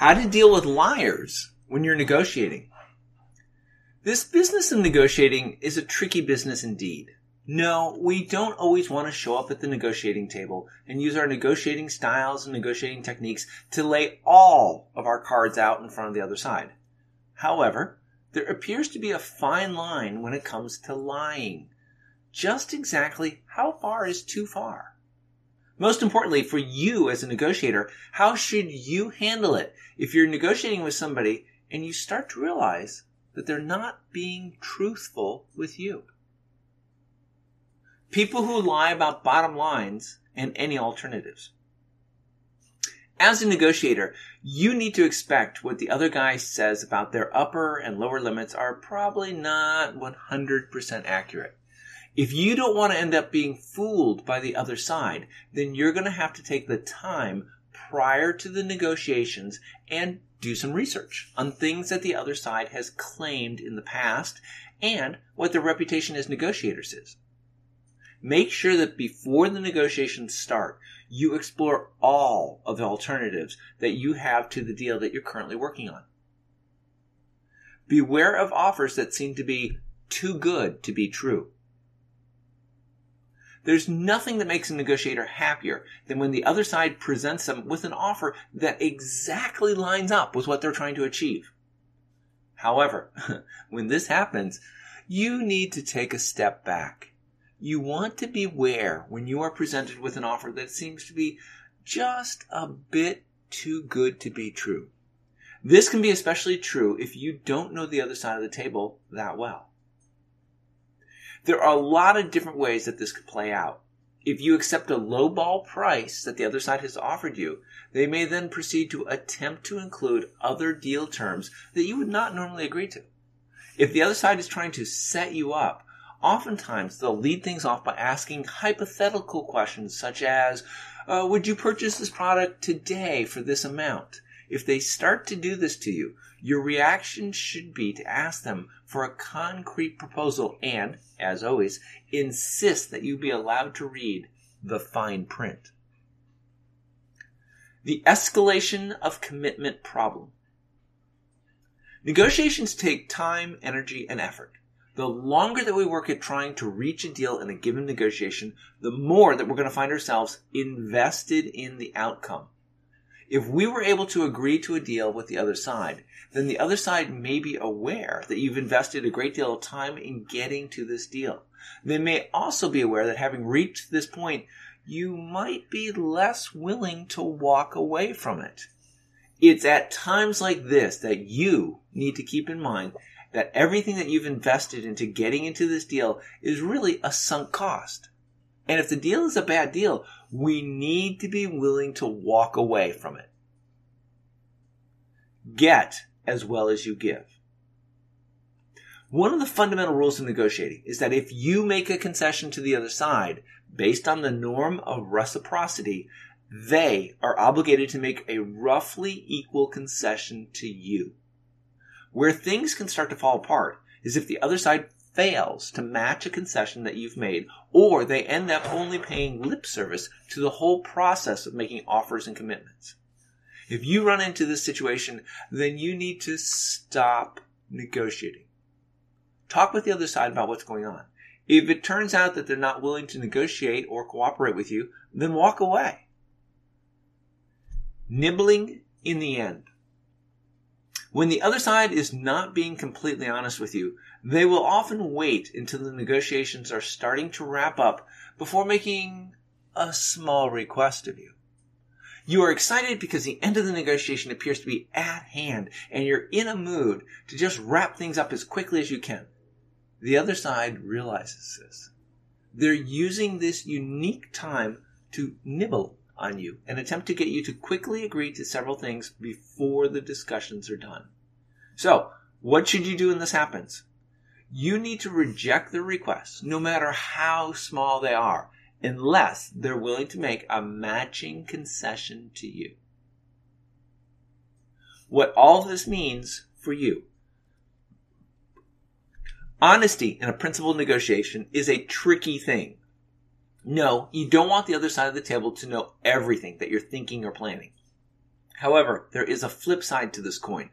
How to deal with liars when you're negotiating. This business of negotiating is a tricky business indeed. No, we don't always want to show up at the negotiating table and use our negotiating styles and negotiating techniques to lay all of our cards out in front of the other side. However, there appears to be a fine line when it comes to lying. Just exactly how far is too far? Most importantly, for you as a negotiator, how should you handle it if you're negotiating with somebody and you start to realize that they're not being truthful with you? People who lie about bottom lines and any alternatives. As a negotiator, you need to expect what the other guy says about their upper and lower limits are probably not 100% accurate. If you don't want to end up being fooled by the other side, then you're going to have to take the time prior to the negotiations and do some research on things that the other side has claimed in the past and what their reputation as negotiators is. Make sure that before the negotiations start, you explore all of the alternatives that you have to the deal that you're currently working on. Beware of offers that seem to be too good to be true. There's nothing that makes a negotiator happier than when the other side presents them with an offer that exactly lines up with what they're trying to achieve. However, when this happens, you need to take a step back you want to beware when you are presented with an offer that seems to be just a bit too good to be true. This can be especially true if you don't know the other side of the table that well. There are a lot of different ways that this could play out. If you accept a lowball price that the other side has offered you, they may then proceed to attempt to include other deal terms that you would not normally agree to. If the other side is trying to set you up, oftentimes they'll lead things off by asking hypothetical questions such as, uh, would you purchase this product today for this amount? If they start to do this to you, your reaction should be to ask them for a concrete proposal and, as always, insist that you be allowed to read the fine print. The escalation of commitment problem. Negotiations take time, energy, and effort. The longer that we work at trying to reach a deal in a given negotiation, the more that we're going to find ourselves invested in the outcome. If we were able to agree to a deal with the other side, then the other side may be aware that you've invested a great deal of time in getting to this deal. They may also be aware that having reached this point, you might be less willing to walk away from it. It's at times like this that you need to keep in mind that everything that you've invested into getting into this deal is really a sunk cost. And if the deal is a bad deal, we need to be willing to walk away from it. Get as well as you give. One of the fundamental rules of negotiating is that if you make a concession to the other side based on the norm of reciprocity, they are obligated to make a roughly equal concession to you. Where things can start to fall apart is if the other side fails to match a concession that you've made, or they end up only paying lip service to the whole process of making offers and commitments. If you run into this situation, then you need to stop negotiating. Talk with the other side about what's going on. If it turns out that they're not willing to negotiate or cooperate with you, then walk away. Nibbling in the end. When the other side is not being completely honest with you, they will often wait until the negotiations are starting to wrap up before making a small request of you. You are excited because the end of the negotiation appears to be at hand and you're in a mood to just wrap things up as quickly as you can. The other side realizes this. They're using this unique time to nibble on you and attempt to get you to quickly agree to several things before the discussions are done. So, what should you do when this happens? You need to reject their requests, no matter how small they are, unless they're willing to make a matching concession to you. What all this means for you. Honesty in a principled negotiation is a tricky thing. No, you don't want the other side of the table to know everything that you're thinking or planning. However, there is a flip side to this coin.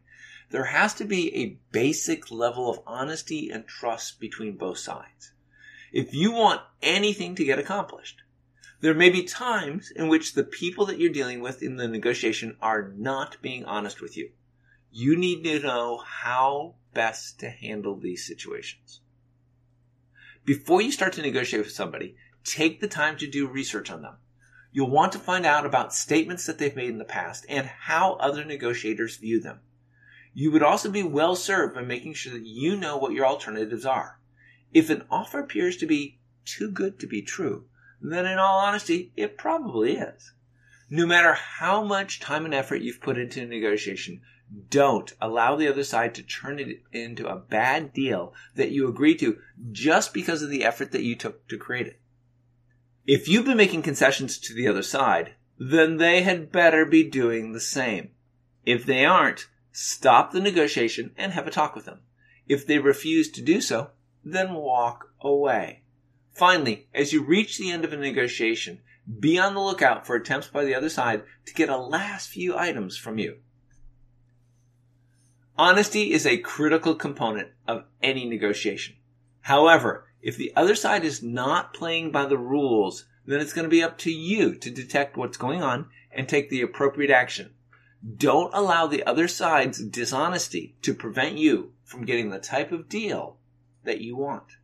There has to be a basic level of honesty and trust between both sides. If you want anything to get accomplished, there may be times in which the people that you're dealing with in the negotiation are not being honest with you. You need to know how best to handle these situations. Before you start to negotiate with somebody, take the time to do research on them. You'll want to find out about statements that they've made in the past and how other negotiators view them. You would also be well served by making sure that you know what your alternatives are. If an offer appears to be too good to be true, then in all honesty, it probably is. No matter how much time and effort you've put into a negotiation, don't allow the other side to turn it into a bad deal that you agree to just because of the effort that you took to create it. If you've been making concessions to the other side, then they had better be doing the same. If they aren't, stop the negotiation and have a talk with them. If they refuse to do so, then walk away. Finally, as you reach the end of a negotiation, be on the lookout for attempts by the other side to get a last few items from you. Honesty is a critical component of any negotiation. However, if the other side is not playing by the rules, then it's going to be up to you to detect what's going on and take the appropriate action. Don't allow the other side's dishonesty to prevent you from getting the type of deal that you want.